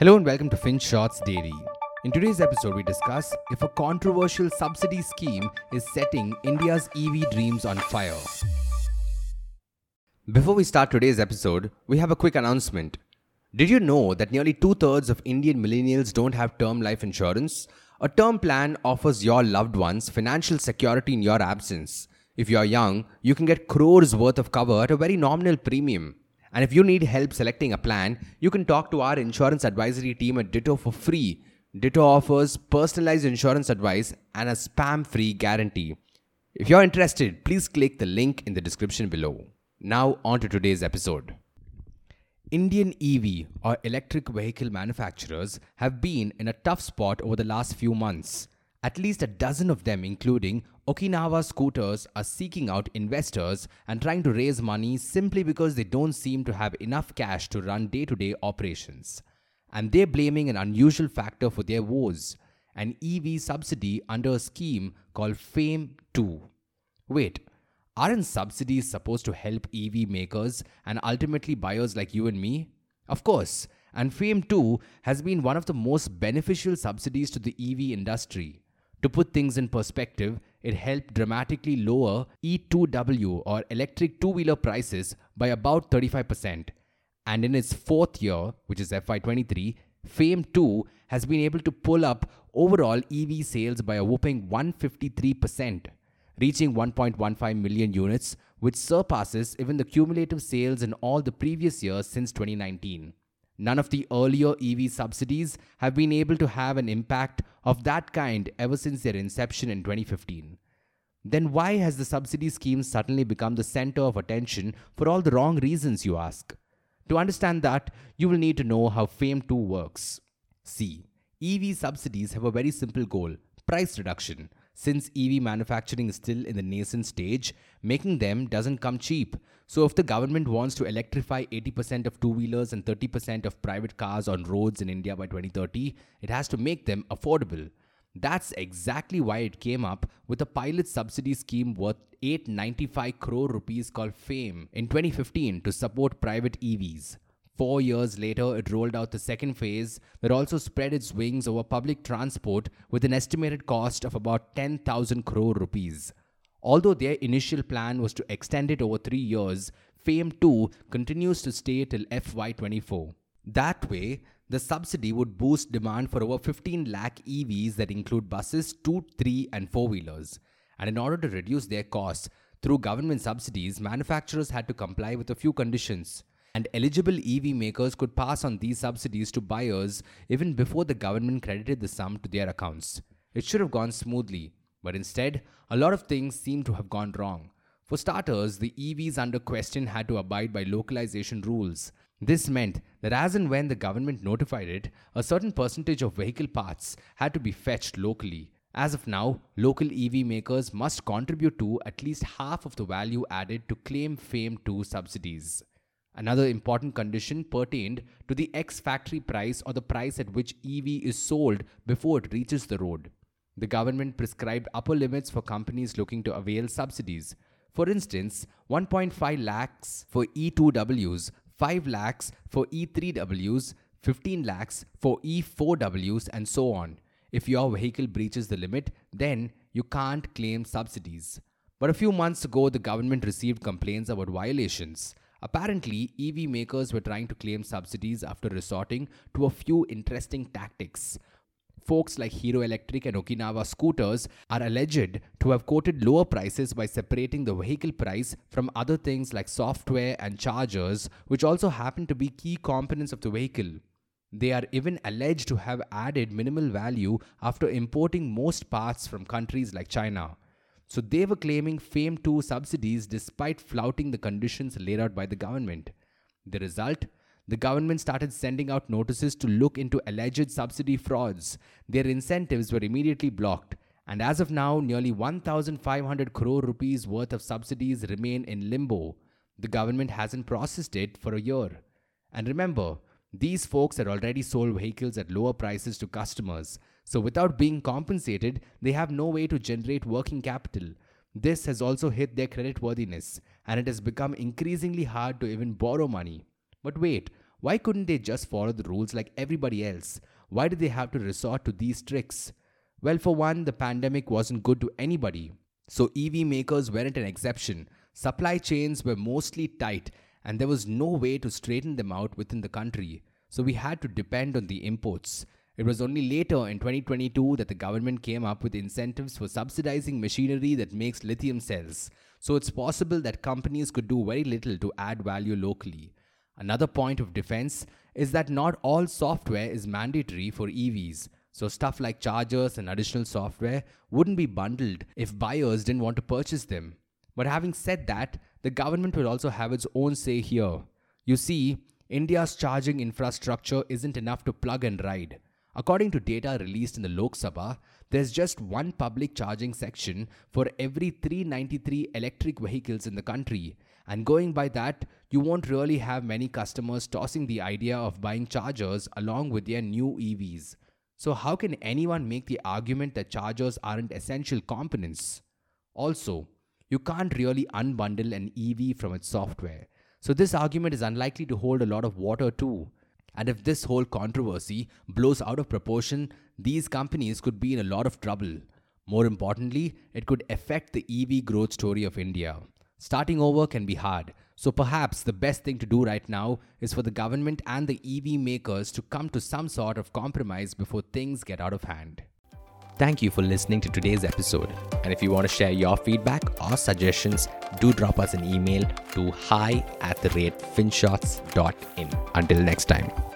Hello and welcome to Finshots Daily. In today's episode, we discuss if a controversial subsidy scheme is setting India's EV dreams on fire. Before we start today's episode, we have a quick announcement. Did you know that nearly two thirds of Indian millennials don't have term life insurance? A term plan offers your loved ones financial security in your absence. If you are young, you can get crores worth of cover at a very nominal premium. And if you need help selecting a plan, you can talk to our insurance advisory team at Ditto for free. Ditto offers personalized insurance advice and a spam free guarantee. If you're interested, please click the link in the description below. Now, on to today's episode. Indian EV or electric vehicle manufacturers have been in a tough spot over the last few months. At least a dozen of them, including Okinawa Scooters, are seeking out investors and trying to raise money simply because they don't seem to have enough cash to run day to day operations. And they're blaming an unusual factor for their woes an EV subsidy under a scheme called FAME 2. Wait, aren't subsidies supposed to help EV makers and ultimately buyers like you and me? Of course, and FAME 2 has been one of the most beneficial subsidies to the EV industry. To put things in perspective, it helped dramatically lower E2W or electric two wheeler prices by about 35%. And in its fourth year, which is FY23, FAME 2 has been able to pull up overall EV sales by a whopping 153%, reaching 1.15 million units, which surpasses even the cumulative sales in all the previous years since 2019. None of the earlier EV subsidies have been able to have an impact of that kind ever since their inception in 2015. Then why has the subsidy scheme suddenly become the center of attention for all the wrong reasons, you ask? To understand that, you will need to know how FAME 2 works. See, EV subsidies have a very simple goal price reduction. Since EV manufacturing is still in the nascent stage, making them doesn't come cheap. So, if the government wants to electrify 80% of two wheelers and 30% of private cars on roads in India by 2030, it has to make them affordable. That's exactly why it came up with a pilot subsidy scheme worth 895 crore rupees called FAME in 2015 to support private EVs. Four years later, it rolled out the second phase that also spread its wings over public transport with an estimated cost of about 10,000 crore rupees. Although their initial plan was to extend it over three years, FAME 2 continues to stay till FY24. That way, the subsidy would boost demand for over 15 lakh EVs that include buses, 2, 3, and 4 wheelers. And in order to reduce their costs, through government subsidies, manufacturers had to comply with a few conditions and eligible EV makers could pass on these subsidies to buyers even before the government credited the sum to their accounts. It should have gone smoothly, but instead, a lot of things seem to have gone wrong. For starters, the EVs under question had to abide by localization rules. This meant that as and when the government notified it, a certain percentage of vehicle parts had to be fetched locally. As of now, local EV makers must contribute to at least half of the value added to claim FAME 2 subsidies. Another important condition pertained to the ex factory price or the price at which EV is sold before it reaches the road. The government prescribed upper limits for companies looking to avail subsidies. For instance, 1.5 lakhs for E2Ws, 5 lakhs for E3Ws, 15 lakhs for E4Ws, and so on. If your vehicle breaches the limit, then you can't claim subsidies. But a few months ago, the government received complaints about violations. Apparently, EV makers were trying to claim subsidies after resorting to a few interesting tactics. Folks like Hero Electric and Okinawa Scooters are alleged to have quoted lower prices by separating the vehicle price from other things like software and chargers, which also happen to be key components of the vehicle. They are even alleged to have added minimal value after importing most parts from countries like China. So they were claiming FAME 2 subsidies despite flouting the conditions laid out by the government. The result? The government started sending out notices to look into alleged subsidy frauds. Their incentives were immediately blocked. And as of now, nearly 1,500 crore rupees worth of subsidies remain in limbo. The government hasn't processed it for a year. And remember, these folks had already sold vehicles at lower prices to customers. So, without being compensated, they have no way to generate working capital. This has also hit their credit worthiness, and it has become increasingly hard to even borrow money. But wait, Why couldn't they just follow the rules like everybody else? Why did they have to resort to these tricks? Well, for one, the pandemic wasn't good to anybody. So EV makers weren't an exception. Supply chains were mostly tight, and there was no way to straighten them out within the country. So we had to depend on the imports. It was only later in 2022 that the government came up with incentives for subsidizing machinery that makes lithium cells. So it's possible that companies could do very little to add value locally. Another point of defense is that not all software is mandatory for EVs. So, stuff like chargers and additional software wouldn't be bundled if buyers didn't want to purchase them. But having said that, the government will also have its own say here. You see, India's charging infrastructure isn't enough to plug and ride. According to data released in the Lok Sabha, there's just one public charging section for every 393 electric vehicles in the country. And going by that, you won't really have many customers tossing the idea of buying chargers along with their new EVs. So, how can anyone make the argument that chargers aren't essential components? Also, you can't really unbundle an EV from its software. So, this argument is unlikely to hold a lot of water, too. And if this whole controversy blows out of proportion, these companies could be in a lot of trouble. More importantly, it could affect the EV growth story of India. Starting over can be hard, so perhaps the best thing to do right now is for the government and the EV makers to come to some sort of compromise before things get out of hand. Thank you for listening to today's episode. And if you want to share your feedback or suggestions, do drop us an email to hi at the rate finshots.in. Until next time.